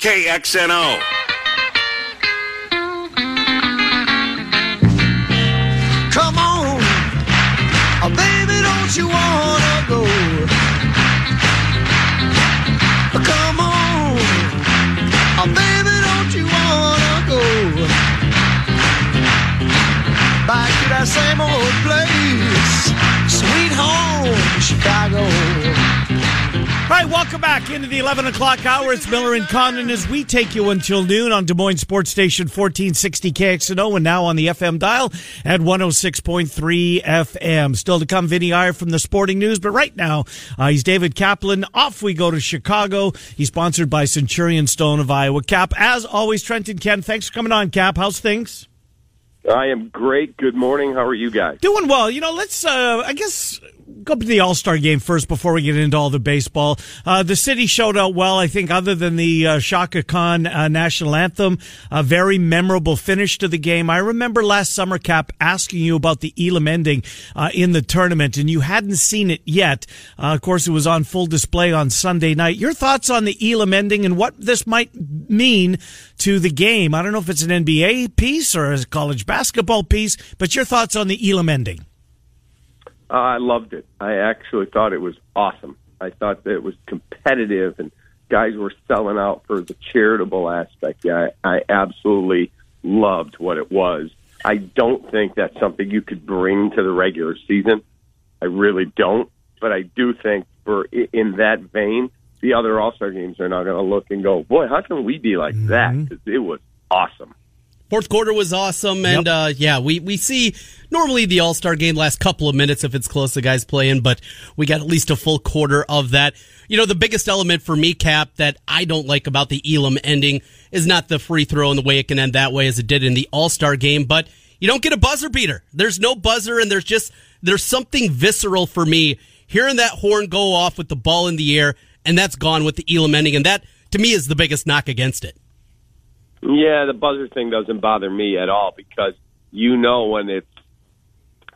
KXNO. Come on, oh, baby, don't you wanna go? Come on, oh, baby, don't you wanna go back to that same old place, sweet home, Chicago? All right, welcome back into the 11 o'clock hour. It's Miller and Condon as we take you until noon on Des Moines Sports Station 1460 KXNO and now on the FM dial at 106.3 FM. Still to come, Vinny Iyer from the Sporting News, but right now, uh, he's David Kaplan. Off we go to Chicago. He's sponsored by Centurion Stone of Iowa. Cap, as always, Trenton Ken, thanks for coming on, Cap. How's things? I am great. Good morning. How are you guys? Doing well. You know, let's, uh, I guess, go to the All Star game first before we get into all the baseball. Uh, the city showed out well, I think, other than the uh, Chaka Khan uh, national anthem. A very memorable finish to the game. I remember last summer, Cap, asking you about the Elam ending uh, in the tournament, and you hadn't seen it yet. Uh, of course, it was on full display on Sunday night. Your thoughts on the Elam ending and what this might mean to the game? I don't know if it's an NBA piece or a college basketball piece, but your thoughts on the Elam ending? Uh, I loved it. I actually thought it was awesome. I thought that it was competitive and guys were selling out for the charitable aspect. Yeah, I, I absolutely loved what it was. I don't think that's something you could bring to the regular season. I really don't. But I do think for in that vein, the other All Star games are not going to look and go, boy, how can we be like that? 'Cause it was awesome. Fourth quarter was awesome, and Yep. uh, yeah, we we see normally the All Star game last couple of minutes if it's close, the guys playing, but we got at least a full quarter of that. You know, the biggest element for me, Cap, that I don't like about the Elam ending is not the free throw and the way it can end that way as it did in the All Star game, but you don't get a buzzer beater. There's no buzzer, and there's just there's something visceral for me hearing that horn go off with the ball in the air, and that's gone with the Elam ending, and that to me is the biggest knock against it. Yeah, the buzzer thing doesn't bother me at all because you know when it's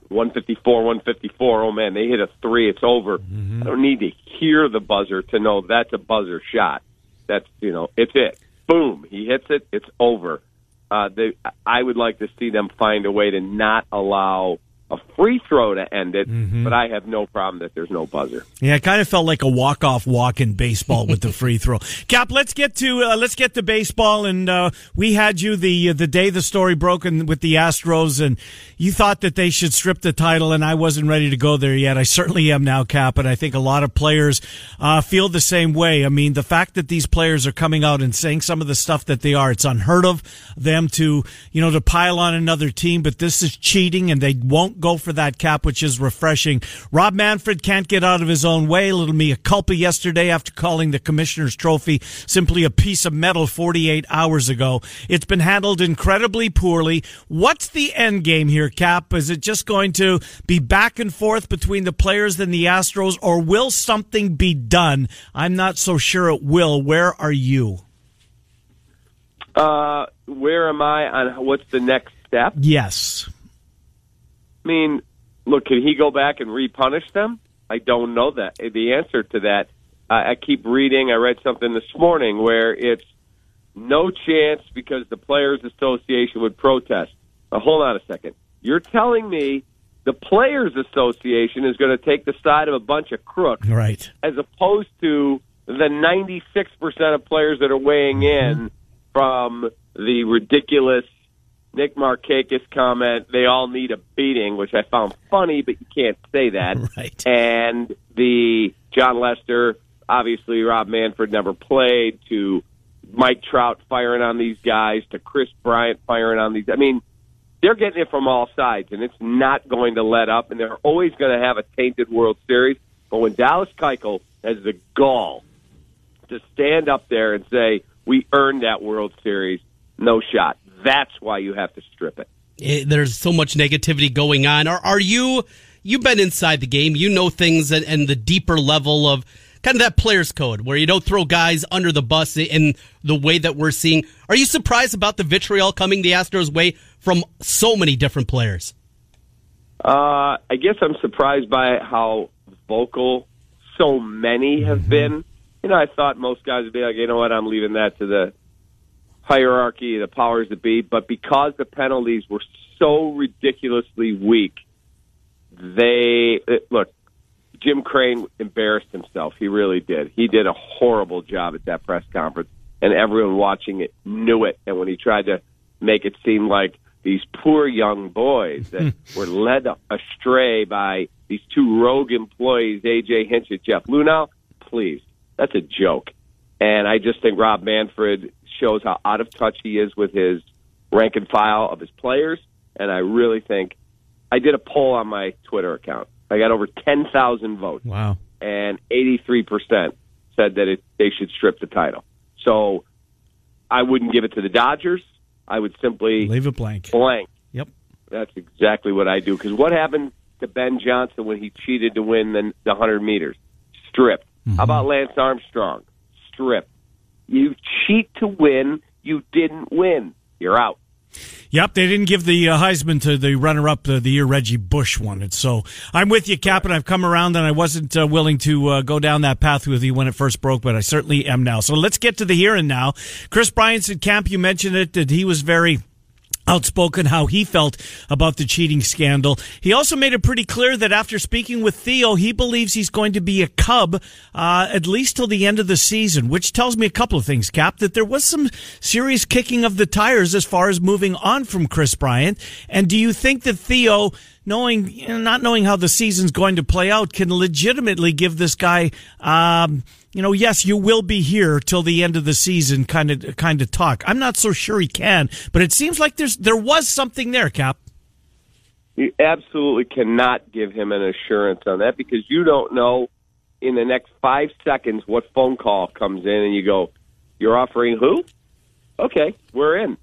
154, 154, oh man, they hit a three, it's over. I don't need to hear the buzzer to know that's a buzzer shot. That's, you know, it's it. Boom, he hits it, it's over. Uh, they, I would like to see them find a way to not allow a free throw to end it, but I have no problem that there's no buzzer. Yeah, it kind of felt like a walk-off walk in baseball with the free throw. Cap, let's get to uh, let's get to baseball, and uh, we had you the the day the story broke in, with the Astros, and you thought that they should strip the title, and I wasn't ready to go there yet. I certainly am now, Cap, and I think a lot of players uh, feel the same way. I mean, the fact that these players are coming out and saying some of the stuff that they are, it's unheard of them to you know to pile on another team, but this is cheating, and they won't go for that cap, which is refreshing. Rob Manfred can't get out of his own way. A little mea culpa yesterday after calling the commissioner's trophy simply a piece of metal 48 hours ago. It's been handled incredibly poorly. What's the end game here, Cap? Is it just going to be back and forth between the players and the Astros, or will something be done? I'm not so sure it will. Where are you? Uh, where am I on what's the next step? Yes. I mean, look, can he go back and repunish them? I don't know that. The answer to that, I I keep reading. I read something this morning where it's no chance because the Players Association would protest. Now, hold on a second. You're telling me the Players Association is going to take the side of a bunch of crooks Right. as opposed to the 96% of players that are weighing mm-hmm. in from the ridiculous Nick Markakis comment, they all need a beating, which I found funny, but you can't say that. Right. And the Jon Lester, obviously Rob Manfred never played, to Mike Trout firing on these guys, to Kris Bryant firing on these. I mean, they're getting it from all sides, and it's not going to let up, and they're always going to have a tainted World Series. But when Dallas Keuchel has the gall to stand up there and say, we earned that World Series, no shot. That's why you have to strip it. it, there's so much negativity going on. Are, are you, you've been inside the game, you know things and, and the deeper level of kind of that player's code where you don't throw guys under the bus in the way that we're seeing. Are you surprised about the vitriol coming the Astros way from so many different players? Uh, I guess I'm surprised by how vocal so many have been. you know, I thought most guys would be like, you know what, I'm leaving that to the hierarchy, the powers that be. But because the penalties were so ridiculously weak, they uh, look. Jim Crane embarrassed himself. He really did. He did a horrible job at that press conference, and everyone watching it knew it. And when he tried to make it seem like these poor young boys that were led astray by these two rogue employees, AJ Hinch and Jeff Luhnow, please, that's a joke. And I just think Rob Manfred shows how out of touch he is with his rank and file of his players. And I really think I did a poll on my Twitter account. I got over 10,000 votes. Wow. And 83% said that it, they should strip the title. So I wouldn't give it to the Dodgers. I would simply leave it blank. Blank. Yep. That's exactly what I do. Because what happened to Ben Johnson when he cheated to win the, the 100 meters? Stripped. Mm-hmm. How about Lance Armstrong? Stripped. You cheat to win. You didn't win. You're out. Yep, they didn't give the uh, Heisman to the runner-up uh, the year Reggie Bush won it. So I'm with you, Cap, and I've come around, and I wasn't uh, willing to uh, go down that path with you when it first broke, but I certainly am now. So let's get to the here and now. Kris Bryant said, Camp, you mentioned it that he was very outspoken how he felt about the cheating scandal. He also made it pretty clear that after speaking with Theo, he believes he's going to be a Cub uh, at least till the end of the season, which tells me a couple of things, Cap, that there was some serious kicking of the tires as far as moving on from Kris Bryant. And do you think that Theo knowing, you know, not knowing how the season's going to play out, can legitimately give this guy, um, you know, yes, you will be here till the end of the season, kind of, kind of talk. I'm not so sure he can, but it seems like there's there was something there, Cap. You absolutely cannot give him an assurance on that because you don't know in the next five seconds what phone call comes in and you go, "You're offering who?" Okay, we're in.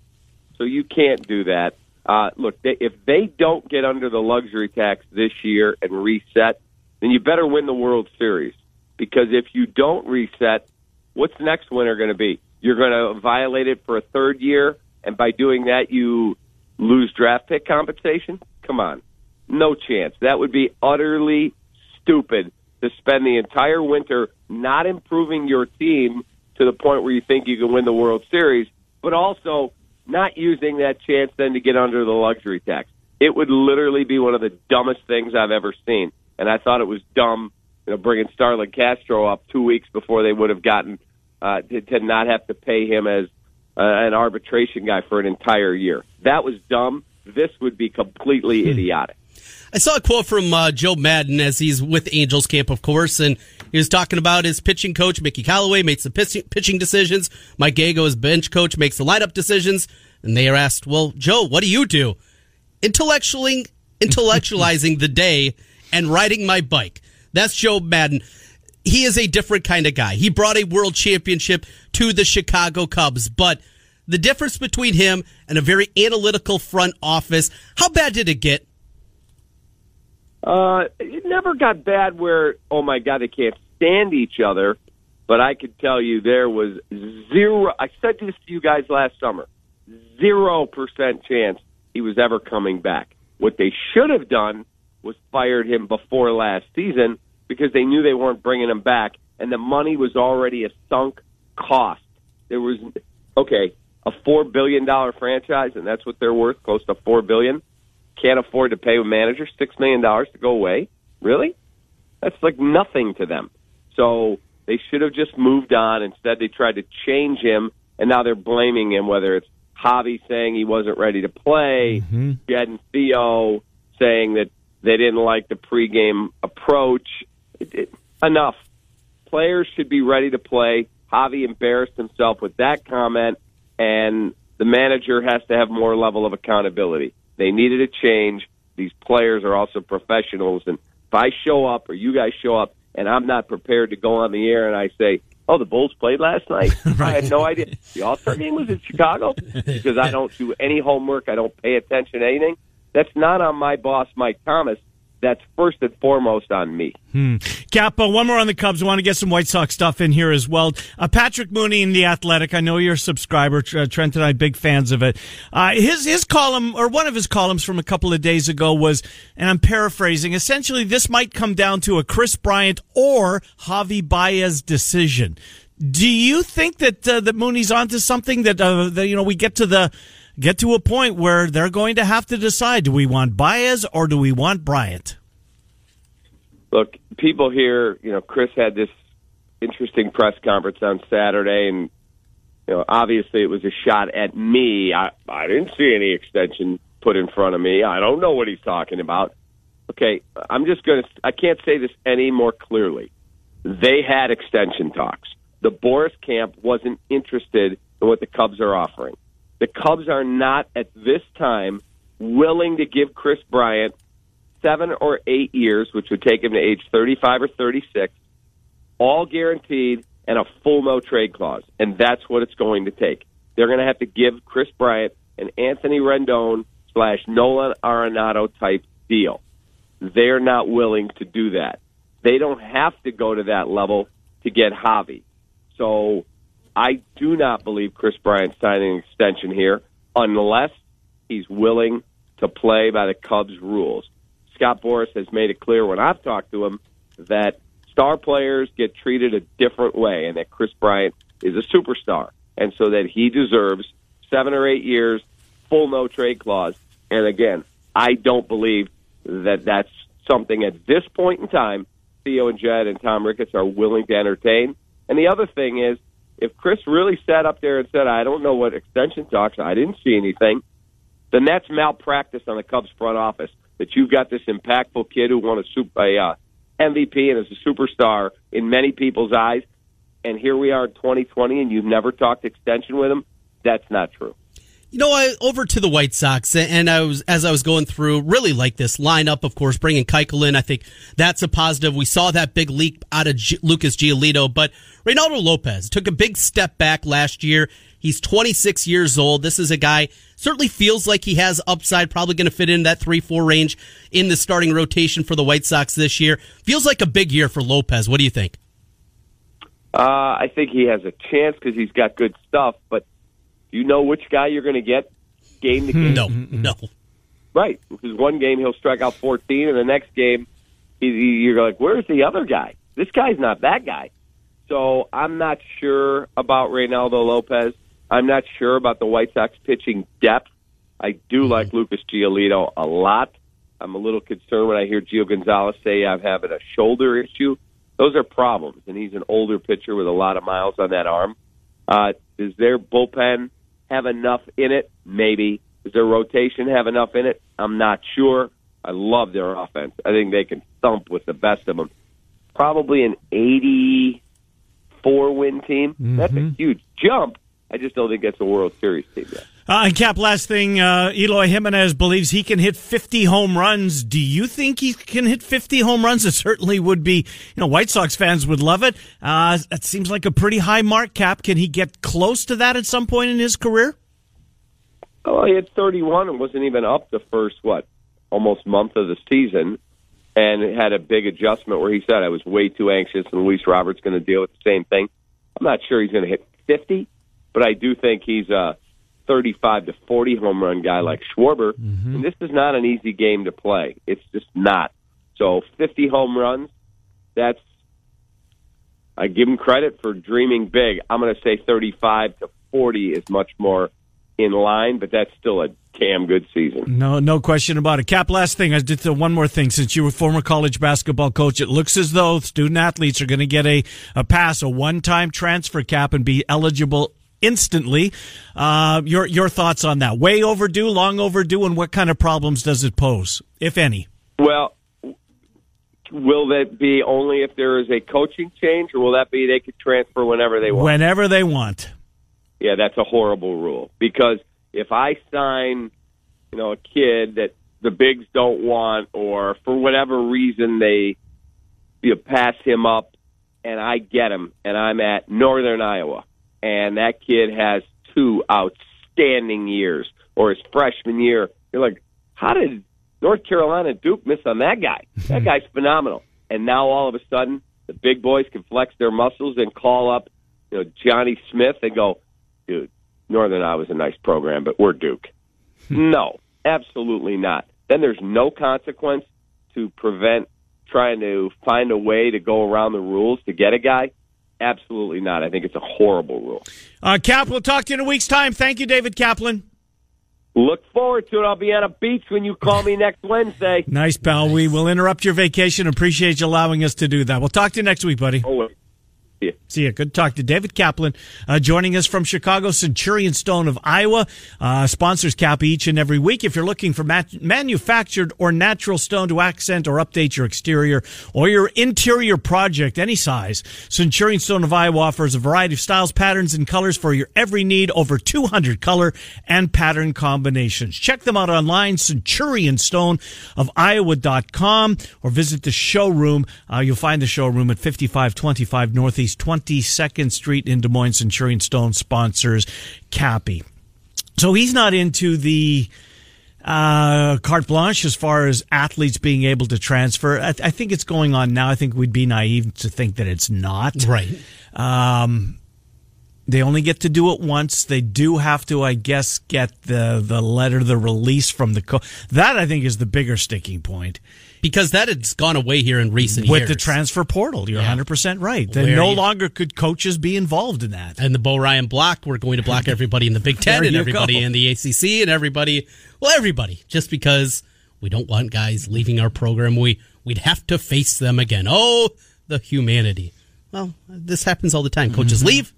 So you can't do that. Uh, look, they, if they don't get under the luxury tax this year and reset, then you better win the World Series. Because if you don't reset, what's the next winner going to be? You're going to violate it for a third year, and by doing that, you lose draft pick compensation? Come on. No chance. That would be utterly stupid to spend the entire winter not improving your team to the point where you think you can win the World Series, but also not using that chance then to get under the luxury tax. It would literally be one of the dumbest things I've ever seen. And I thought it was dumb, you know, bringing Starlin Castro up two weeks before they would have gotten uh, to, to not have to pay him as uh, an arbitration guy for an entire year. That was dumb. This would be completely hmm. idiotic. I saw a quote from uh, Joe Maddon as he's with Angels camp, of course, and he was talking about his pitching coach, Mickey Callaway, makes the pitching decisions. Mike Gallego, his bench coach, makes the lineup decisions. And they are asked, well, Joe, what do you do? Intellectually, intellectualizing the day and riding my bike. That's Joe Maddon. He is a different kind of guy. He brought a world championship to the Chicago Cubs, but the difference between him and a very analytical front office, how bad did it get? Uh, it never got bad where, oh my God, they can't stand each other. But I could tell you there was zero. I said this to you guys last summer zero percent chance he was ever coming back. What they should have done was fired him before last season because they knew they weren't bringing him back, and the money was already a sunk cost. There was okay, a four billion dollar franchise, and that's what they're worth, close to four billion can't afford to pay a manager six million dollars to go away. Really? That's like nothing to them. So they should have just moved on. Instead, they tried to change him, and now they're blaming him. Whether it's Javi saying he wasn't ready to play, mm-hmm. Jed and Theo saying that they didn't like the pregame approach. It, it, enough. Players should be ready to play. Javi embarrassed himself with that comment, and the manager has to have more level of accountability. They needed a change. These players are also professionals, and if I show up or you guys show up and I'm not prepared to go on the air and I say, "Oh, the Bulls played last night," right. I had no idea. The All Star game was in Chicago because I don't do any homework. I don't pay attention to anything. That's not on my boss, Mike Thomas. that's first and foremost on me. Hmm. Cap, uh, one more on the Cubs. I want to get some White Sox stuff in here as well. Uh, Patrick Mooney in the Athletic. I know you're a subscriber. Uh, Trent and I big fans of it. Uh, his his column or one of his columns from a couple of days ago was, and I'm paraphrasing. Essentially, this might come down to a Kris Bryant or Javi Baez decision. Do you think that uh, that Mooney's onto something that, uh, that you know we get to the get to a point where they're going to have to decide: do we want Baez or do we want Bryant? Look, people here, you know, Kris had this interesting press conference on Saturday, and you know, obviously it was a shot at me. I I didn't see any extension put in front of me. I don't know what he's talking about. Okay, I'm just going to. I can't say this any more clearly. They had extension talks. The Boras camp wasn't interested in what the Cubs are offering. The Cubs are not at this time willing to give Kris Bryant seven or eight years, which would take him to age 35 or 36, all guaranteed and a full no trade clause. And that's what it's going to take. They're going to have to give Kris Bryant an Anthony Rendon slash Nolan Arenado type deal. They're not willing to do that. They don't have to go to that level to get Javi. So I do not believe Kris Bryant signing an extension here unless he's willing to play by the Cubs' rules. Scott Boras has made it clear when I've talked to him that star players get treated a different way and that Kris Bryant is a superstar and so that he deserves seven or eight years, full no trade clause. And again, I don't believe that that's something at this point in time Theo and Jed and Tom Ricketts are willing to entertain. And the other thing is, if Kris really sat up there and said, I don't know what extension talks, I didn't see anything, then that's malpractice on the Cubs front office. That you've got this impactful kid who won a, super, a uh, MVP and is a superstar in many people's eyes, and here we are in 2020, and you've never talked extension with him. That's not true. You know, I over to the White Sox, and I was as I was going through, really like this lineup. Of course, bringing Keuchel in, I think that's a positive. We saw that big leak out of G- Lucas Giolito, but Reynaldo Lopez took a big step back last year. He's 26 years old. This is a guy certainly feels like he has upside. Probably going to fit in that three four range in the starting rotation for the White Sox this year. Feels like a big year for Lopez. What do you think? Uh, I think he has a chance because he's got good stuff, but do you know which guy you're going to get game to game? No, no. Right, because one game he'll strike out 14, and the next game he, you're like, where's the other guy? This guy's not that guy. So I'm not sure about Reynaldo Lopez. I'm not sure about the White Sox pitching depth. I do Mm-hmm. like Lucas Giolito a lot. I'm a little concerned when I hear Gio Gonzalez say I'm having a shoulder issue. Those are problems, and he's an older pitcher with a lot of miles on that arm. Uh, does their bullpen have enough in it? Maybe. Does their rotation have enough in it? I'm not sure. I love their offense. I think they can thump with the best of them. Probably an 84 win team. That's a mm-hmm. huge jump. I just don't think that's a World Series team yet. Uh, and Cap, last thing, uh, Eloy Jimenez believes he can hit 50 home runs. Do you think he can hit 50 home runs? It certainly would be, you know, White Sox fans would love it. Uh, that seems like a pretty high mark, Cap. Can he get close to that at some point in his career? Oh, he had 31 and wasn't even up the first, what, almost month of the season and had a big adjustment where he said, I was way too anxious and Luis Robert's going to deal with the same thing. I'm not sure he's going to hit 50, but I do think he's a 35 to 40 home run guy like Schwarber. And this is not an easy game to play. It's just not. So 50 home runs, that's, I give him credit for dreaming big. I'm going to say 35 to 40 is much more in line, but that's still a damn good season. No, no question about it. Cap, last thing, I did uh, one more thing. Since you were former college basketball coach, it looks as though student athletes are going to get a, a pass, a one-time transfer cap, and be eligible instantly. Uh, your your thoughts on that? Way overdue, long overdue, and what kind of problems does it pose, if any? Well, will that be only if there is a coaching change, or will that be they could transfer whenever they want? Whenever they want. Yeah, that's a horrible rule because if I sign, you know, a kid that the bigs don't want, or for whatever reason they you know, pass him up, and I get him, and I'm at Northern Iowa, and that kid has two outstanding years, or his freshman year, you're like, how did North Carolina Duke miss on that guy. That guy's phenomenal. And now all of a sudden, the big boys can flex their muscles and call up, you know, Johnny Smith and go, dude, Northern Iowa's a nice program, but we're Duke. no, absolutely not. Then there's no consequence to prevent trying to find a way to go around the rules to get a guy. Absolutely not. I think it's a horrible rule. Uh, Cap, we'll talk to you in a week's time. Thank you, David Kaplan. Look forward to it. I'll be on a beach when you call me next Wednesday. Nice, pal. We will interrupt your vacation. Appreciate you allowing us to do that. We'll talk to you next week, buddy. Oh, you. See you. Good talk to David Kaplan, uh, joining us from Chicago, Centurion Stone of Iowa. Uh, sponsors Cap each and every week. If you're looking for mat- manufactured or natural stone to accent or update your exterior or your interior project, any size, Centurion Stone of Iowa offers a variety of styles, patterns, and colors for your every need. Over 200 color and pattern combinations. Check them out online, centurionstoneofiowa.com, or visit the showroom. Uh, you'll find the showroom at 5525 Northeast 22nd Street in Des Moines. Centurion Stone sponsors Cappy. So he's not into the uh, carte blanche as far as athletes being able to transfer. I, I, think it's going on now. I think we'd be naive to think that it's not. Right. Um, they only get to do it once. They do have to, I guess, get the the letter, the release from the coach. That I think is the bigger sticking point because that has gone away here in recent with years. With the transfer portal. You're yeah. 100% right. Then no you, longer could coaches be involved in that. And the Bo Ryan block, we're going to block everybody in the Big Ten and everybody go. in the ACC and everybody, well, everybody, just because we don't want guys leaving our program. We we'd have to face them again. Oh, the humanity. Well, this happens all the time. Coaches mm-hmm. leave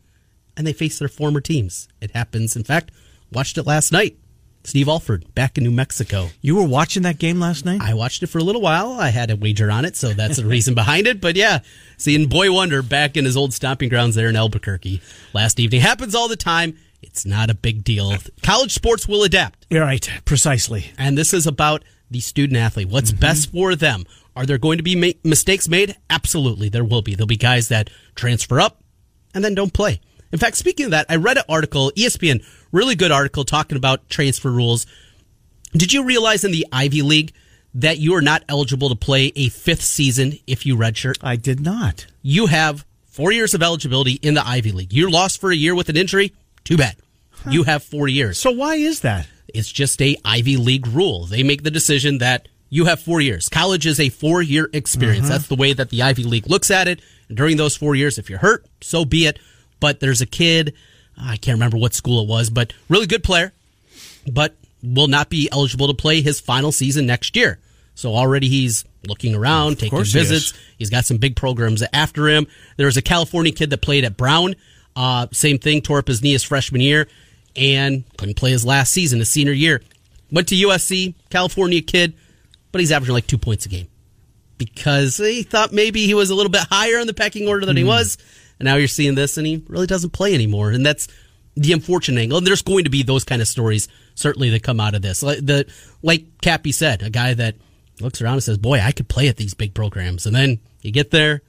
and they face their former teams. It happens. In fact, watched it last night. Steve Alford back in New Mexico. You were watching that game last night? I watched it for a little while. I had a wager on it, so that's the reason behind it. But yeah, seeing Boy Wonder back in his old stomping grounds there in Albuquerque last evening happens all the time. It's not a big deal. College sports will adapt. You're right, precisely. And this is about the student athlete. What's mm-hmm. best for them? Are there going to be ma- mistakes made? Absolutely, there will be. There'll be guys that transfer up and then don't play. In fact, speaking of that, I read an article, ESPN, really good article talking about transfer rules. Did you realize in the Ivy League that you are not eligible to play a fifth season if you redshirt? I did not. You have four years of eligibility in the Ivy League. You're lost for a year with an injury. Too bad. Huh. You have four years. So why is that? It's just a Ivy League rule. They make the decision that you have four years. College is a four year experience. Uh-huh. That's the way that the Ivy League looks at it. And during those four years, if you're hurt, so be it but there's a kid, I can't remember what school it was, but really good player, but will not be eligible to play his final season next year. So already he's looking around, taking visits. He he's got some big programs after him. There was a California kid that played at Brown. Uh, same thing, tore up his knee his freshman year and couldn't play his last season, his senior year. Went to USC, California kid, but he's averaging like two points a game because he thought maybe he was a little bit higher in the pecking order than mm. he hmm. was. And now you're seeing this, and he really doesn't play anymore. And that's the unfortunate angle. And there's going to be those kind of stories certainly that come out of this. Like the like Cappy said, a guy that looks around and says, "Boy, I could play at these big programs," and then you get there,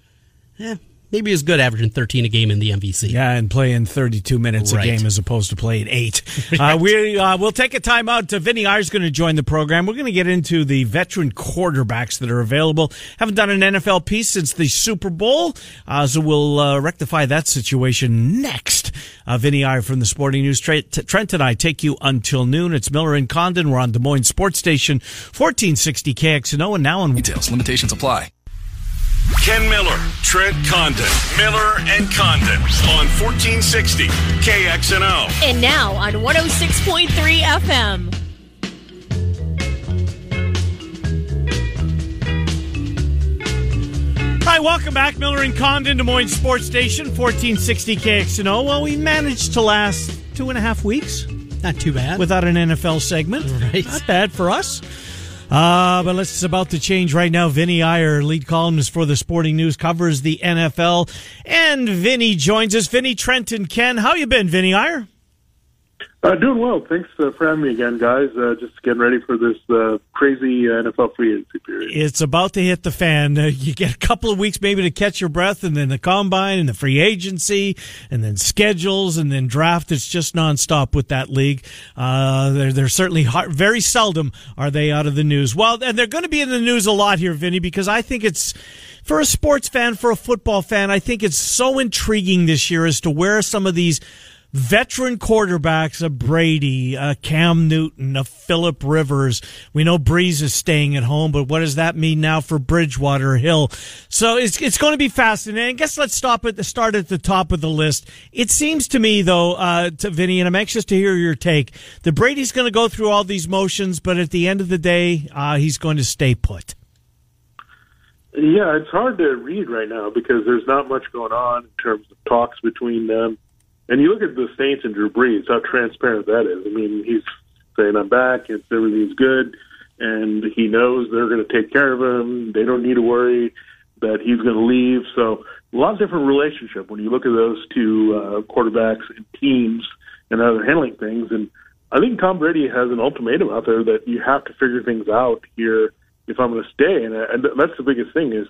yeah, maybe he's good averaging 13 a game in the MVC. Yeah, and playing 32 minutes right. a game as opposed to playing eight. right. uh, we, uh, we'll take a timeout. Uh, Vinny is going to join the program. We're going to get into the veteran quarterbacks that are available. Haven't done an NFL piece since the Super Bowl, uh, so we'll uh, rectify that situation next. Uh, Vinny Iyer from the Sporting News. Trent and I take you until noon. It's Miller and Condon. We're on Des Moines Sports Station, 1460 KXNO, and now on... Details, limitations apply. Ken Miller, Trent Condon, Miller and Condon on 1460 KXNO. And now on 106.3 FM. Hi, welcome back. Miller and Condon, Des Moines Sports Station, 1460 KXNO. Well, we managed to last two and a half weeks. Not too bad. Without an NFL segment. Right. Not bad for us. Uh, but let's about to change right now. Vinny Iyer, lead columnist for the Sporting News, covers the NFL, and Vinny joins us. Vinny, Trenton, Ken, how you been, Vinny Iyer? Uh, doing well. Thanks uh, for having me again, guys. Uh, just getting ready for this uh, crazy uh, NFL free agency period. It's about to hit the fan. Uh, you get a couple of weeks maybe to catch your breath, and then the combine and the free agency, and then schedules, and then draft. It's just nonstop with that league. They're, they're certainly hard, very seldom are they out of the news. Well, and they're going to be in the news a lot here, Vinny, because I think it's for a sports fan, for a football fan, I think it's so intriguing this year as to where some of these veteran quarterbacks, a Brady, a Cam Newton, a Philip Rivers. We know Brees is staying at home, but what does that mean now for Bridgewater Hill? So it's it's going to be fascinating. I guess let's stop at the start at the top of the list. It seems to me though, uh, to Vinny, and I'm anxious to hear your take. The Brady's going to go through all these motions, but at the end of the day, uh, he's going to stay put. Yeah, it's hard to read right now because there's not much going on in terms of talks between them. And you look at the Saints and Drew Brees, how transparent that is. I mean, he's saying, I'm back, it's everything's good, and he knows they're going to take care of him. They don't need to worry that he's going to leave. So a lot of different relationship when you look at those two uh, quarterbacks and teams and how they're handling things. And I think Tom Brady has an ultimatum out there that you have to figure things out here if I'm going to stay. And, and that's the biggest thing is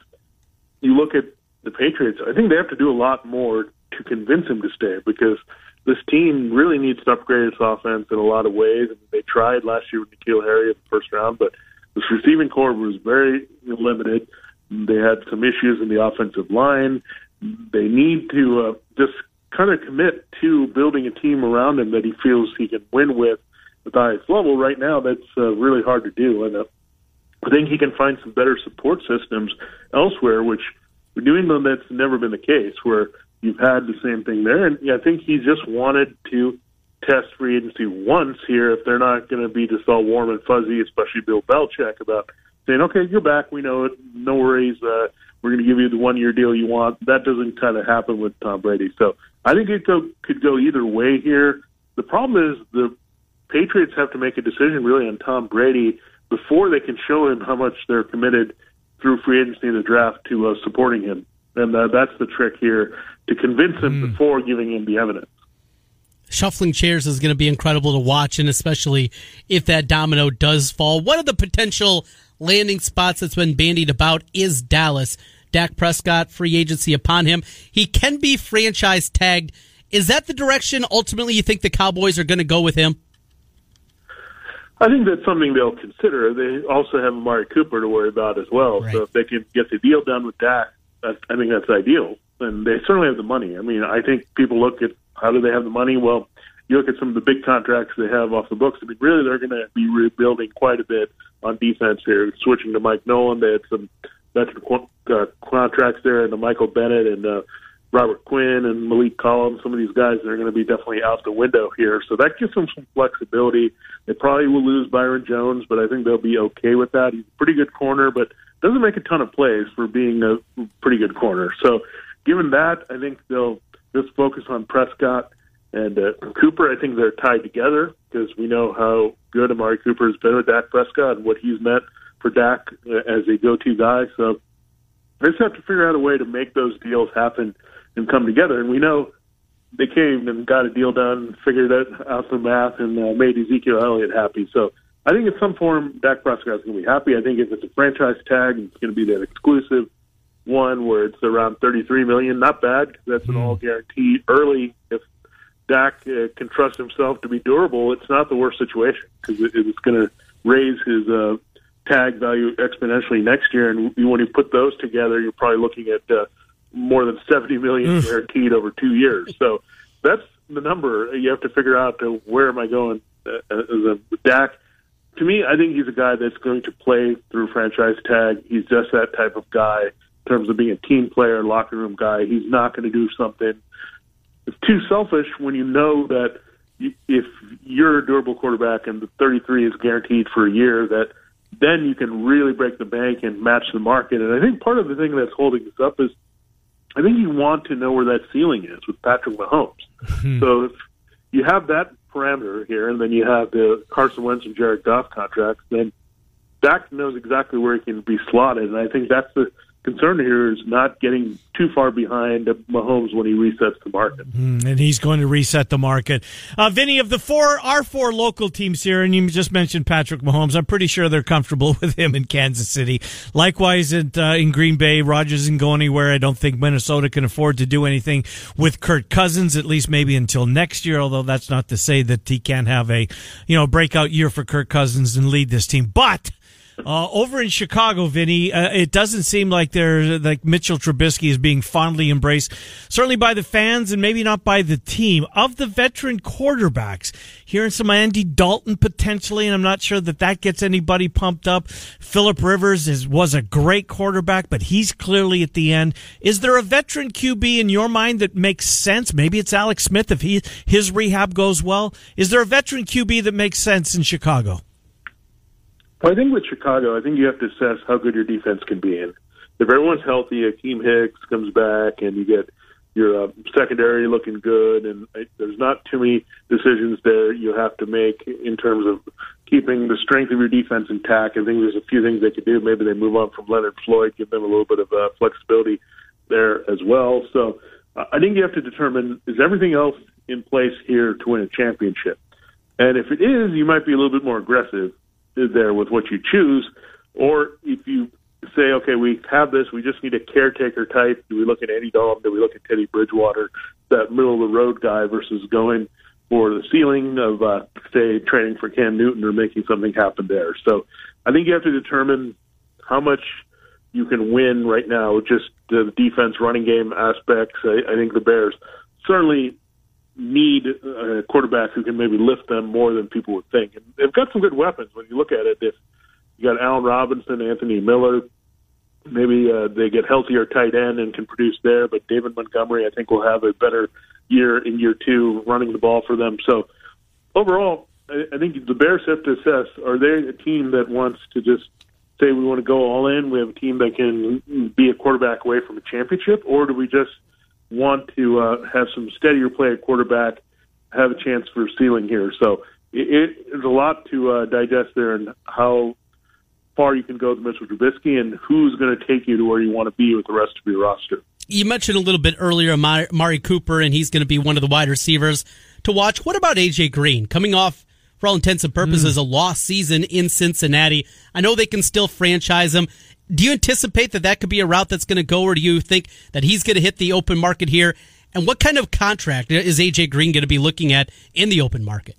you look at the Patriots. I think they have to do a lot more to convince him to stay because this team really needs to upgrade its offense in a lot of ways. And they tried last year with N'Keal Harry in the first round, but this receiving core was very limited. They had some issues in the offensive line. They need to uh, just kind of commit to building a team around him that he feels he can win with at the highest level. Right now, that's uh, really hard to do. And uh, I think he can find some better support systems elsewhere, which with New England, that's never been the case, where you've had the same thing there. And I think he just wanted to test free agency once here if they're not going to be just all warm and fuzzy, especially Bill Belichick, about saying, okay, you're back. We know it. No worries. Uh, we're going to give you the one year deal you want. That doesn't kind of happen with Tom Brady. So I think it go, could go either way here. The problem is the Patriots have to make a decision really on Tom Brady before they can show him how much they're committed through free agency and the draft to uh, supporting him. And uh, that's the trick here to convince him mm. before giving him the evidence. Shuffling chairs is going to be incredible to watch, and especially if that domino does fall. One of the potential landing spots that's been bandied about is Dallas. Dak Prescott, free agency upon him. He can be franchise tagged. Is that the direction ultimately you think the Cowboys are going to go with him? I think that's something they'll consider. They also have Amari Cooper to worry about as well. Right. So if they can get the deal done with Dak, I think that's ideal. And they certainly have the money. I mean, I think people look at how do they have the money? Well, you look at some of the big contracts they have off the books. I mean, really, they're going to be rebuilding quite a bit on defense here. Switching to Mike Nolan, they had some veteran qu- uh, contracts there, and the Michael Bennett and uh, Robert Quinn and Maliek Collins, some of these guys are going to be definitely out the window here. So that gives them some flexibility. They probably will lose Byron Jones, but I think they'll be okay with that. He's a pretty good corner, but doesn't make a ton of plays for being a pretty good corner. So given that, I think they'll just focus on Prescott and uh, Cooper. I think they're tied together because we know how good Amari Cooper has been with Dak Prescott and what he's meant for Dak as a go-to guy. So they just have to figure out a way to make those deals happen and come together. And we know they came and got a deal done, figured out the math, and uh, made Ezekiel Elliott happy. So I think in some form, Dak Prescott is going to be happy. I think if it's a franchise tag, it's going to be that exclusive one where it's around 33 million. Not bad because that's an hmm. all guarantee early. If Dak uh, can trust himself to be durable, it's not the worst situation because it, it's going to raise his uh, tag value exponentially next year. And when you put those together, you're probably looking at uh, more than 70 million guaranteed over two years. So that's the number you have to figure out to where am I going uh, as a Dak. To me, I think he's a guy that's going to play through franchise tag. He's just that type of guy in terms of being a team player, locker room guy. He's not going to do something it's too selfish when you know that if you're a durable quarterback and the 33 is guaranteed for a year, that then you can really break the bank and match the market. And I think part of the thing that's holding this up is I think you want to know where that ceiling is with Patrick Mahomes. Hmm. So if you have that parameter here, and then you have the Carson Wentz and Jared Goff contracts, then Dak knows exactly where he can be slotted. And I think that's the concern here is not getting too far behind Mahomes when he resets the market. Mm, and he's going to reset the market. Uh, Vinny, of the four, our four local teams here, and you just mentioned Patrick Mahomes, I'm pretty sure they're comfortable with him in Kansas City. Likewise, at, uh, in Green Bay, Rodgers isn't going anywhere. I don't think Minnesota can afford to do anything with Kirk Cousins, at least maybe until next year, although that's not to say that he can't have a, you know, breakout year for Kirk Cousins and lead this team. But uh, over in Chicago, Vinny, uh, it doesn't seem like they're like Mitchell Trubisky is being fondly embraced, certainly by the fans and maybe not by the team. Of the veteran quarterbacks, hearing some Andy Dalton potentially, and I'm not sure that that gets anybody pumped up. Philip Rivers is was a great quarterback, but he's clearly at the end. Is there a veteran QB in your mind that makes sense? Maybe it's Alex Smith if he his rehab goes well. Is there a veteran QB that makes sense in Chicago? Well, I think with Chicago, I think you have to assess how good your defense can be. And if everyone's healthy, Akiem Hicks comes back, and you get your uh, secondary looking good, and uh, there's not too many decisions there you have to make in terms of keeping the strength of your defense intact. I think there's a few things they could do. Maybe they move on from Leonard Floyd, give them a little bit of uh, flexibility there as well. So uh, I think you have to determine is everything else in place here to win a championship. And if it is, you might be a little bit more aggressive there with what you choose, or if you say, okay, we have this, we just need a caretaker type. Do we look at Andy Dalton? Do we look at Teddy Bridgewater, that middle of the road guy, versus going for the ceiling of, uh, say, training for Cam Newton or making something happen there? So I think you have to determine how much you can win right now, just the defense running game aspects. I, I think the Bears certainly need a quarterback who can maybe lift them more than people would think. And they've got some good weapons when you look at it. If you got Allen Robinson, Anthony Miller, maybe uh, they get healthier tight end and can produce there. But David Montgomery, I think, will have a better year in year two running the ball for them. So overall, I, I think the Bears have to assess: are they a team that wants to just say we want to go all in? We have a team that can be a quarterback away from a championship, or do we just want to uh, have some steadier play at quarterback, have a chance for ceiling here. So it, it, there's a lot to uh, digest there, and how far you can go with Mitchell Trubisky, and who's going to take you to where you want to be with the rest of your roster. You mentioned a little bit earlier Mari Cooper, and he's going to be one of the wide receivers to watch. What about AJ Green coming off? For all intents and purposes, mm. a lost season in Cincinnati. I know they can still franchise him do you anticipate that that could be a route that's going to go, or do you think that he's going to hit the open market here? And what kind of contract is AJ Green going to be looking at in the open market?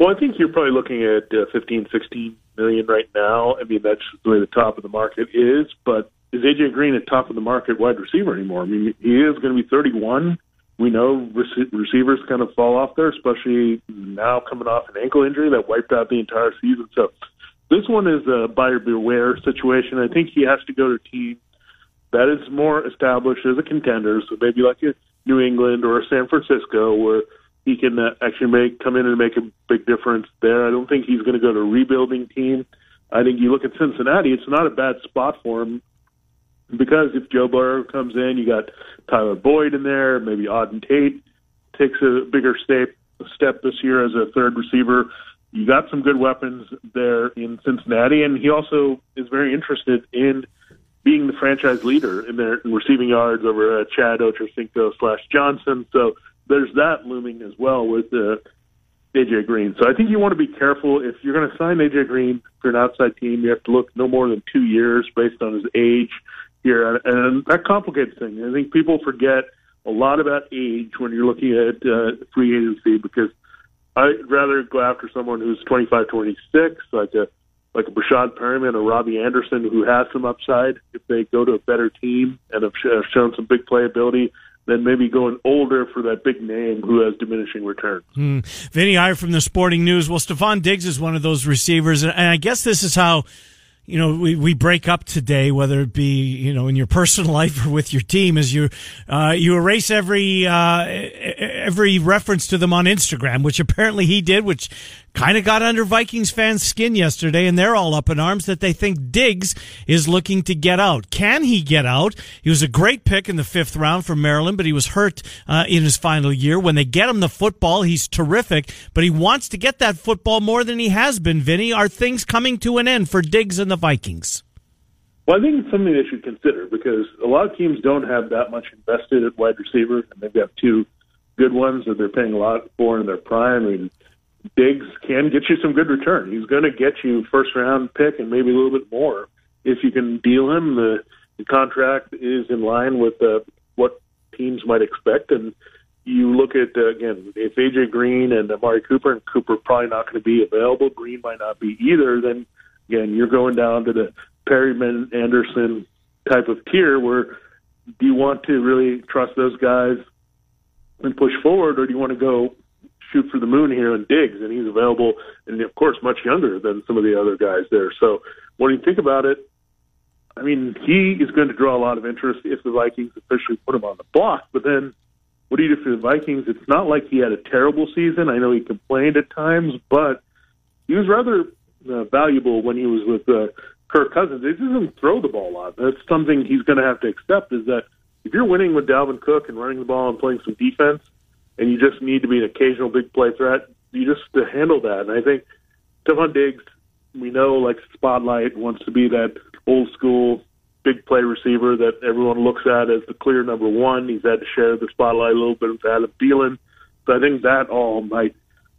Well, I think you're probably looking at uh, 15, 16 million right now. I mean, that's the way the top of the market is. But is AJ Green a top of the market wide receiver anymore? I mean, he is going to be 31. We know rec- receivers kind of fall off there, especially now coming off an ankle injury that wiped out the entire season. So this one is a buyer beware situation. I think he has to go to a team that is more established as a contender, so maybe like a New England or a San Francisco, where he can uh, actually make come in and make a big difference there. I don't think he's going to go to a rebuilding team. I think you look at Cincinnati; it's not a bad spot for him because if Joe Burrow comes in, you got Tyler Boyd in there, maybe Auden Tate takes a bigger step step this year as a third receiver you got some good weapons there in Cincinnati, and he also is very interested in being the franchise leader in their receiving yards over uh, Chad Ochocinco slash Johnson. So there's that looming as well with uh, AJ Green. So I think you want to be careful if you're going to sign AJ Green for an outside team. You have to look no more than two years based on his age here, and that complicates things. I think people forget a lot about age when you're looking at uh, free agency because I'd rather go after someone who's 25, 26, like a like a Breshad Perriman or Robbie Anderson, who has some upside if they go to a better team and have shown some big playability than maybe going older for that big name who has diminishing returns. Hmm. Vinny Iyer from the Sporting News. Well, Stefon Diggs is one of those receivers, and I guess this is how you know, we, we break up today, whether it be, you know, in your personal life or with your team, is you, uh, you erase every, uh, every reference to them on Instagram, which apparently he did, which kind of got under Vikings fans' skin yesterday, and they're all up in arms that they think Diggs is looking to get out. Can he get out? He was a great pick in the fifth round for Maryland, but he was hurt uh, in his final year. When they get him the football, he's terrific, but he wants to get that football more than he has been, Vinny. Are things coming to an end for Diggs and the Vikings? Well, I think it's something they should consider because a lot of teams don't have that much invested at wide receiver, and they've got two good ones that they're paying a lot for in their prime. I mean, Diggs can get you some good return. He's going to get you first round pick and maybe a little bit more if you can deal him. The, the contract is in line with uh, what teams might expect, and you look at uh, again if AJ Green and Amari Cooper and Cooper probably not going to be available, Green might not be either. Then again, you're going down to the Perriman Anderson type of tier where do you want to really trust those guys and push forward, or do you want to go shoot for the moon here and Diggs? And he's available, and of course, much younger than some of the other guys there. So when you think about it, I mean, he is going to draw a lot of interest if the Vikings officially put him on the block. But then, what do you do for the Vikings? It's not like he had a terrible season. I know he complained at times, but he was rather uh, valuable when he was with uh, Kirk Cousins. He doesn't throw the ball a lot. That's something he's going to have to accept. Is that if you're winning with Dalvin Cook and running the ball and playing some defense, and you just need to be an occasional big play threat, you just to handle that. And I think Stefon Diggs, we know, like spotlight, wants to be that old school big play receiver that everyone looks at as the clear number one. He's had to share the spotlight a little bit with Adam Thielen. So I think that all might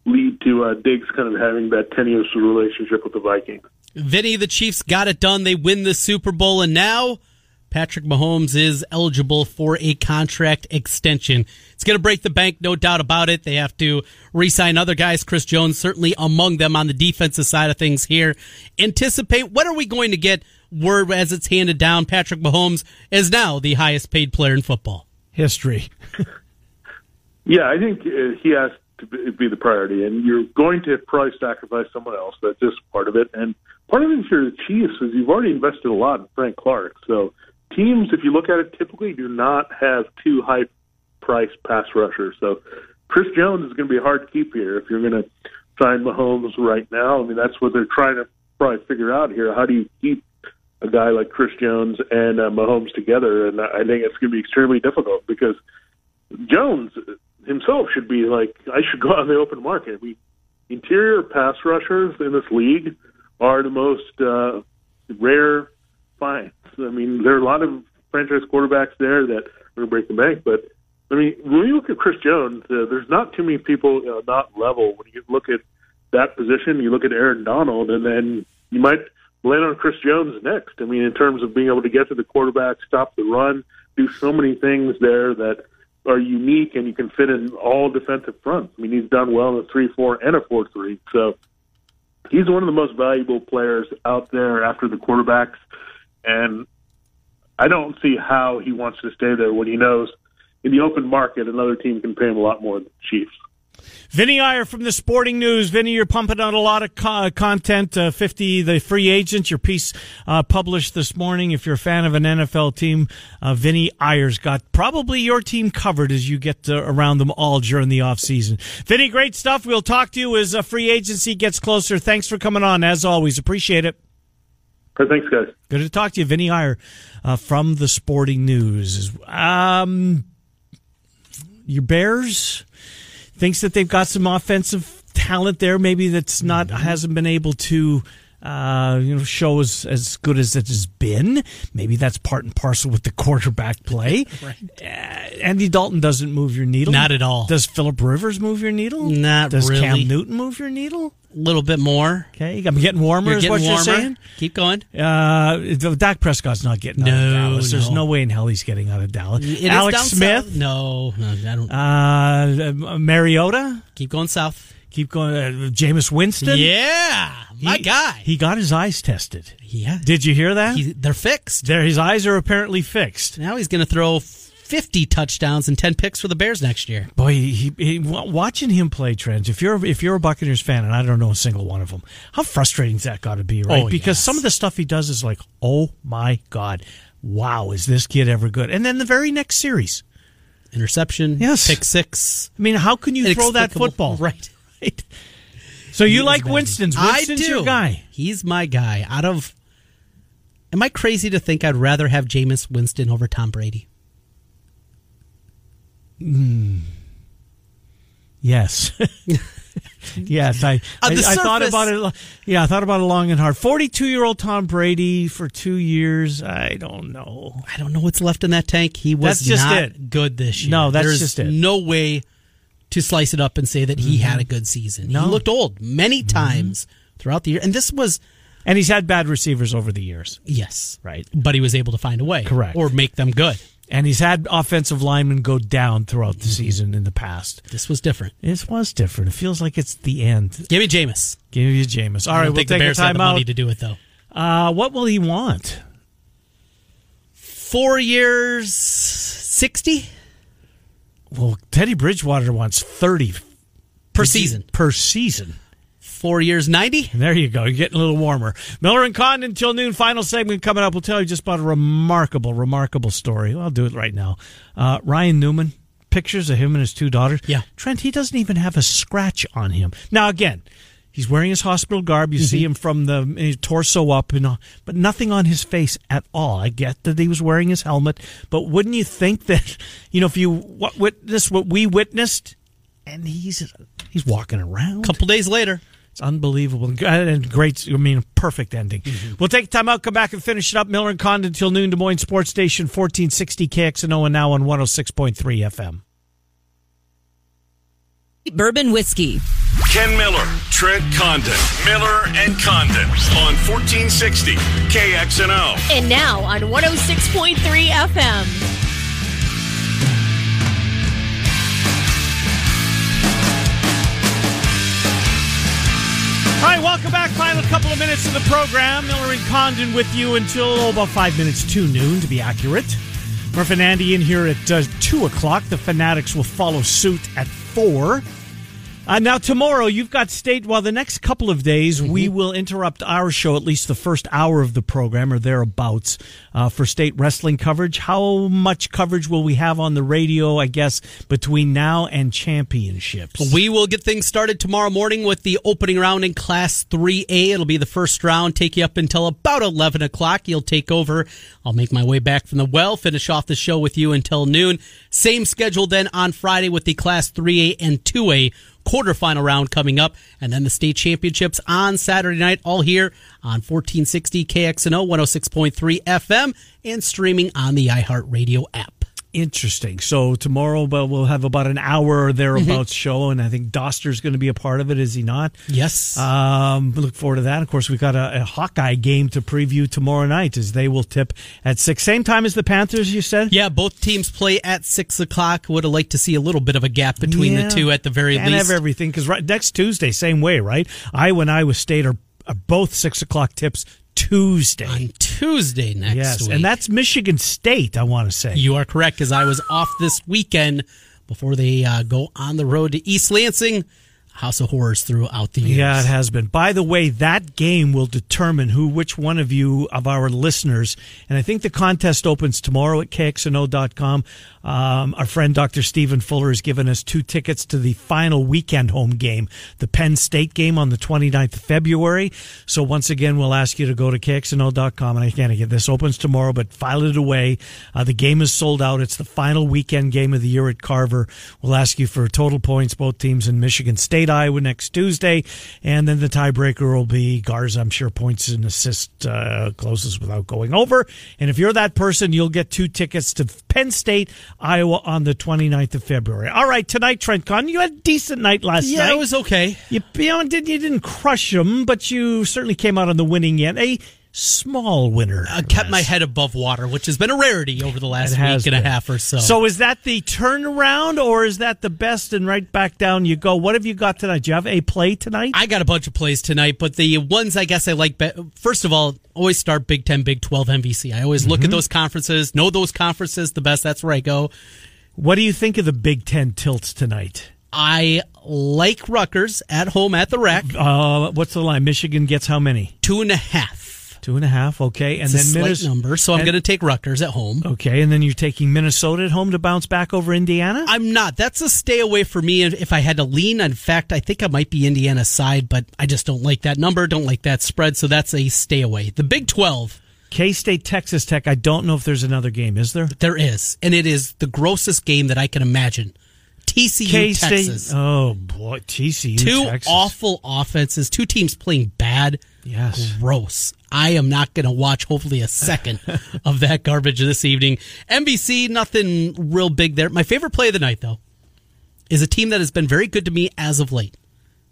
lead to uh, Diggs kind of having that tenuous relationship with the Vikings. Vinny, the Chiefs got it done. They win the Super Bowl, and now Patrick Mahomes is eligible for a contract extension. It's going to break the bank, no doubt about it. They have to re sign other guys. Chris Jones, certainly among them on the defensive side of things here. Anticipate what are we going to get word as it's handed down? Patrick Mahomes is now the highest paid player in football. History. yeah, I think uh, he has to be the priority, and you're going to probably sacrifice someone else. That's just part of it. And part of it for the Chiefs is you've already invested a lot in Frank Clark. So teams, if you look at it, typically do not have two high priced pass rushers. So Chris Jones is going to be hard to keep here if you're going to sign Mahomes right now. I mean, that's what they're trying to probably figure out here. How do you keep a guy like Chris Jones and uh, Mahomes together? And I think it's going to be extremely difficult because Jones himself should be like, I should go in the open market. We interior pass rushers in this league are the most uh, rare finds. I mean, there are a lot of franchise quarterbacks there that are going to break the bank, but I mean, when you look at Chris Jones, uh, there's not too many people uh, not level. When you look at that position, you look at Aaron Donald, and then you might land on Chris Jones next. I mean, in terms of being able to get to the quarterback, stop the run, do so many things there that are unique, and you can fit in all defensive fronts. I mean, he's done well in a three-four and a four-three, so he's one of the most valuable players out there after the quarterbacks, and I don't see how he wants to stay there when he knows in the open market another team can pay him a lot more than the Chiefs. Vinny Iyer from the Sporting News. Vinny, you're pumping out a lot of co- content. Uh, 50, the free agents, your piece uh, published this morning. If you're a fan of an NFL team, uh, Vinny Iyer's got probably your team covered as you get uh, around them all during the offseason. Vinny, great stuff. We'll talk to you as uh, free agency gets closer. Thanks for coming on, as always. Appreciate it. Thanks, guys. Good to talk to you, Vinny Iyer uh, from the Sporting News. Um, your Bears thinks that they've got some offensive talent there, maybe that's not hasn't been able to uh, you know, show as, as good as it has been. Maybe that's part and parcel with the quarterback play. right. Uh, Andy Dalton doesn't move your needle. Not at all. Does Philip Rivers move your needle? Not Does really. Cam Newton move your needle? A little bit more. Okay, I'm getting warmer. You're is getting what warmer. you're saying? Keep going. Uh, Dak Prescott's not getting out of No, Dallas. There's no. no way in hell he's getting out of Dallas. It is Alex Smith, south. No, no, I don't. uh, Mariota, keep going south. Keep going. Uh, Jameis Winston, Yeah, my He- guy. He got his eyes tested. yeah, Did you hear that? He- they're fixed. there, his eyes are apparently fixed. Now he's going to throw 50 touchdowns and 10 picks for the Bears next year. Boy, he, he, wa- watching him play, trends. If you're if you're a Buccaneers fan, and I don't know a single one of them, how frustrating is that got to be, right? Oh, because yes. some of the stuff he does is like, oh my god, wow, is this kid ever good? And then the very next series, Interception, Yes. pick six. I mean, how can you throw that football? Right. Right. So you like bad. Winston's? I do. your guy. He's my guy. Out of, am I crazy to think I'd rather have Jameis Winston over Tom Brady? Hmm. Yes. yes, I I, I thought about it. Yeah, I thought about it long and hard. Forty-two-year-old Tom Brady for two years. I don't know. I don't know what's left in that tank. He was That's just not it. good this year. No, that's There's just it. No way to slice it up and say that he had a good season. No. Mm-hmm. He looked old many times throughout the year, and this was And he's had bad receivers over the years, yes, right? but he was able to find a way, Correct. or make them good. And he's had offensive linemen go down throughout the season in the past. This was different. This was different. It feels like it's the end. Give me Jameis. Give me Jameis. All right, we'll the take a Bears had the money to do it though. Uh, what will he want? Four years, sixty Well, Teddy Bridgewater wants thirty per season. Per season. Four years, ninety. There you go. You're getting a little warmer. Miller and Condon until noon. Final segment coming up. We'll tell you just about a remarkable, remarkable story. Well, I'll do it right now. Uh, Ryan Newman, pictures of him and his two daughters. Yeah. Trent, he doesn't even have a scratch on him. Now, again, he's wearing his hospital garb. You see mm-hmm. him from the torso up, and all, but nothing on his face at all. I get that he was wearing his helmet, but wouldn't you think that, you know, if you what, witness what we witnessed, and he's he's walking around. A couple days later. It's unbelievable and great. I mean, perfect ending. Mm-hmm. We'll take time out, come back and finish it up. Miller and Condon until noon. Des Moines Sports Station, fourteen sixty KXNO, and now on one hundred six point three FM. Bourbon whiskey. Ken Miller, Trent Condon, Miller and Condon on 1460 KXNO. And now on 106.3 FM. All right, welcome back. Final couple of minutes of the program. Miller and Condon with you until oh, about five minutes to noon, to be accurate. Murph and Andy in here at uh, two o'clock. The Fanatics will follow suit at four. Uh, now tomorrow you've got state. Well, the next couple of days we will interrupt our show, at least the first hour of the program or thereabouts, uh, for state wrestling coverage. How much coverage will we have on the radio? I guess between now and championships. We will get things started tomorrow morning with the opening round in Class 3A. It'll be the first round, take you up until about 11 o'clock. You'll take over. I'll make my way back from the well, finish off the show with you until noon. Same schedule then on Friday with the Class 3A and 2A quarterfinal round coming up, and then the state championships on Saturday night, all here on 1460 KXNO 106.3 FM and streaming on the iHeartRadio app. Interesting. So tomorrow well, we'll have about an hour or thereabouts Mm-hmm. show, and I think Doster's going to be a part of it. Is he not? Yes. Um, look forward to that. Of course, we've got a, a Hawkeye game to preview tomorrow night, as they will tip at six, same time as the Panthers. You said, Yeah, both teams play at six o'clock. Would have liked to see a little bit of a gap between Yeah. the two at the very least. have everything because right, next Tuesday, same way, right? Iowa and Iowa State are, are both six o'clock tips Tuesday. on Tuesday next yes, week. and that's Michigan State. I want to say. you are correct because I was off this weekend before they uh, go on the road to East Lansing. House of Horrors throughout the years. Yeah, it has been. By the way, that game will determine who, which one of you, of our listeners, and I think the contest opens tomorrow at KXNO.com. Um, our friend Dr. Stephen Fuller has given us two tickets to the final weekend home game, the Penn State game on the 29th of February. So once again, we'll ask you to go to KXNO.com. And again, again this opens tomorrow, but file it away. Uh, the game is sold out. It's the final weekend game of the year at Carver. We'll ask you for total points, both teams in Michigan State, Iowa next Tuesday. And then the tiebreaker will be Garza, I'm sure, points and assist uh, closest without going over. And if you're that person, you'll get two tickets to Penn State, Iowa on the 29th of February. All right, tonight, Trent Con, you had a decent night last yeah, night. it was okay. You, you, know, did, you didn't crush them, but you certainly came out on the winning end. A small winner. I kept my head above water, which has been a rarity over the last week and a half or so. So is that the turnaround, or is that the best and right back down you go? What have you got tonight? Do you have a play tonight? I got a bunch of plays tonight, but the ones I guess I like. Be- First of all, always start Big Ten, Big Twelve, MVC. I always look at those conferences, know those conferences the best. That's where I go. what do you think of the Big Ten tilts tonight? I like Rutgers at home at the RAC, Uh, what's the line? Michigan gets how many? two and a half. Two and a half. Okay, and It's then slight Minnesota. number, so I'm going to take Rutgers at home. Okay, and then you're taking Minnesota at home to bounce back over Indiana. I'm not. That's a stay away for me. If I had to lean, in fact, I think I might be Indiana's side, but I just don't like that number. Don't like that spread, so that's a stay away. The Big Twelve. K State, Texas Tech. I don't know if there's another game. Is there? There is, and it is the grossest game that I can imagine. TCU, K-State. Texas. Oh boy, TCU. two Texas. awful offenses, two teams playing bad. Yes. Gross. I am not going to watch hopefully a second of that garbage this evening. MVC, nothing real big there. My favorite play of the night, though, is a team that has been very good to me as of late.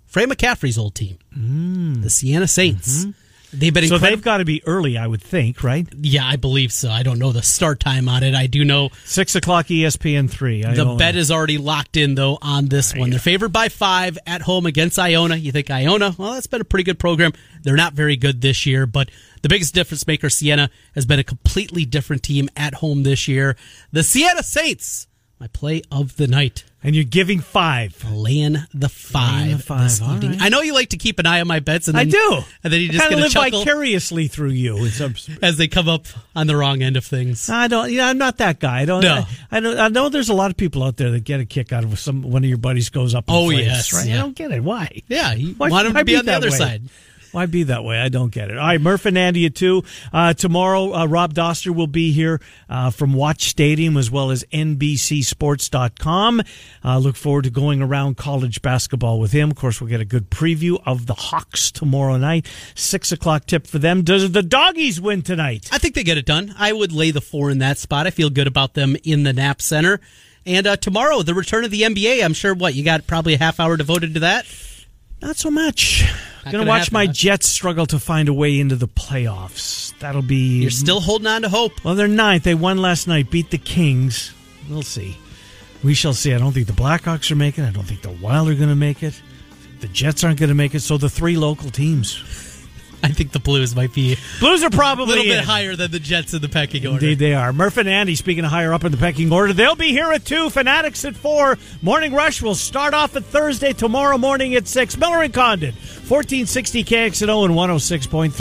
Fran McCaffery's old team, mm. the Siena Saints. Mm-hmm. They've been. So incredible. they've got to be early, I would think, right? yeah, I believe so. I don't know the start time on it. I do know Six o'clock, ESPN three. I The bet is already locked in, though, on this one. They're favored by five at home against Iona. You think Iona? Well, that's been a pretty good program. They're not very good this year, but the biggest difference maker, Siena, has been a completely different team at home this year. The Siena Saints, my play of the night. And you're giving five. Laying the five, Laying the five, right. I know you like to keep an eye on my bets, and I do. and then you just kinda live chuckle vicariously through you. some- as they come up on the wrong end of things. I don't. Yeah, I'm not that guy. I don't. No. I, I don't. I know there's a lot of people out there that get a kick out of some one of your buddies goes up. Oh, flames, yes, right? yeah. I don't get it. Why? Yeah, you Why- want why to be on the other way? side. Why be that way? I don't get it. All right, Murph and Andy two. Uh, tomorrow, uh, Rob Doster will be here uh, from Watch Stadium as well as NBCSports.com. Uh, look forward to going around college basketball with him. Of course, we'll get a good preview of the Hawks tomorrow night. Six o'clock tip for them. Does the doggies win tonight? I think they get it done. I would lay the four in that spot. I feel good about them in the Knapp Center. And uh, tomorrow, the return of the NBA. I'm sure what you got probably a half hour devoted to that. Not so much. Not Gonna gonna watch my? Jets struggle to find a way into the playoffs. That'll be. You're still holding on to hope. Well, they're ninth. They won last night, beat the Kings. We'll see. We shall see. I don't think the Blackhawks are making it. I don't think the Wild are going to make it. The Jets aren't going to make it. So the three local teams. I think the Blues might be Blues are probably a little bit in. higher than the Jets in the pecking order. Indeed, they are. Murph and Andy, speaking of higher up in the pecking order, they'll be here at 2. Fanatics at 4. Morning Rush will start off at Thursday, tomorrow morning at 6. Miller and Condon, 1460 KXNO and 106.3.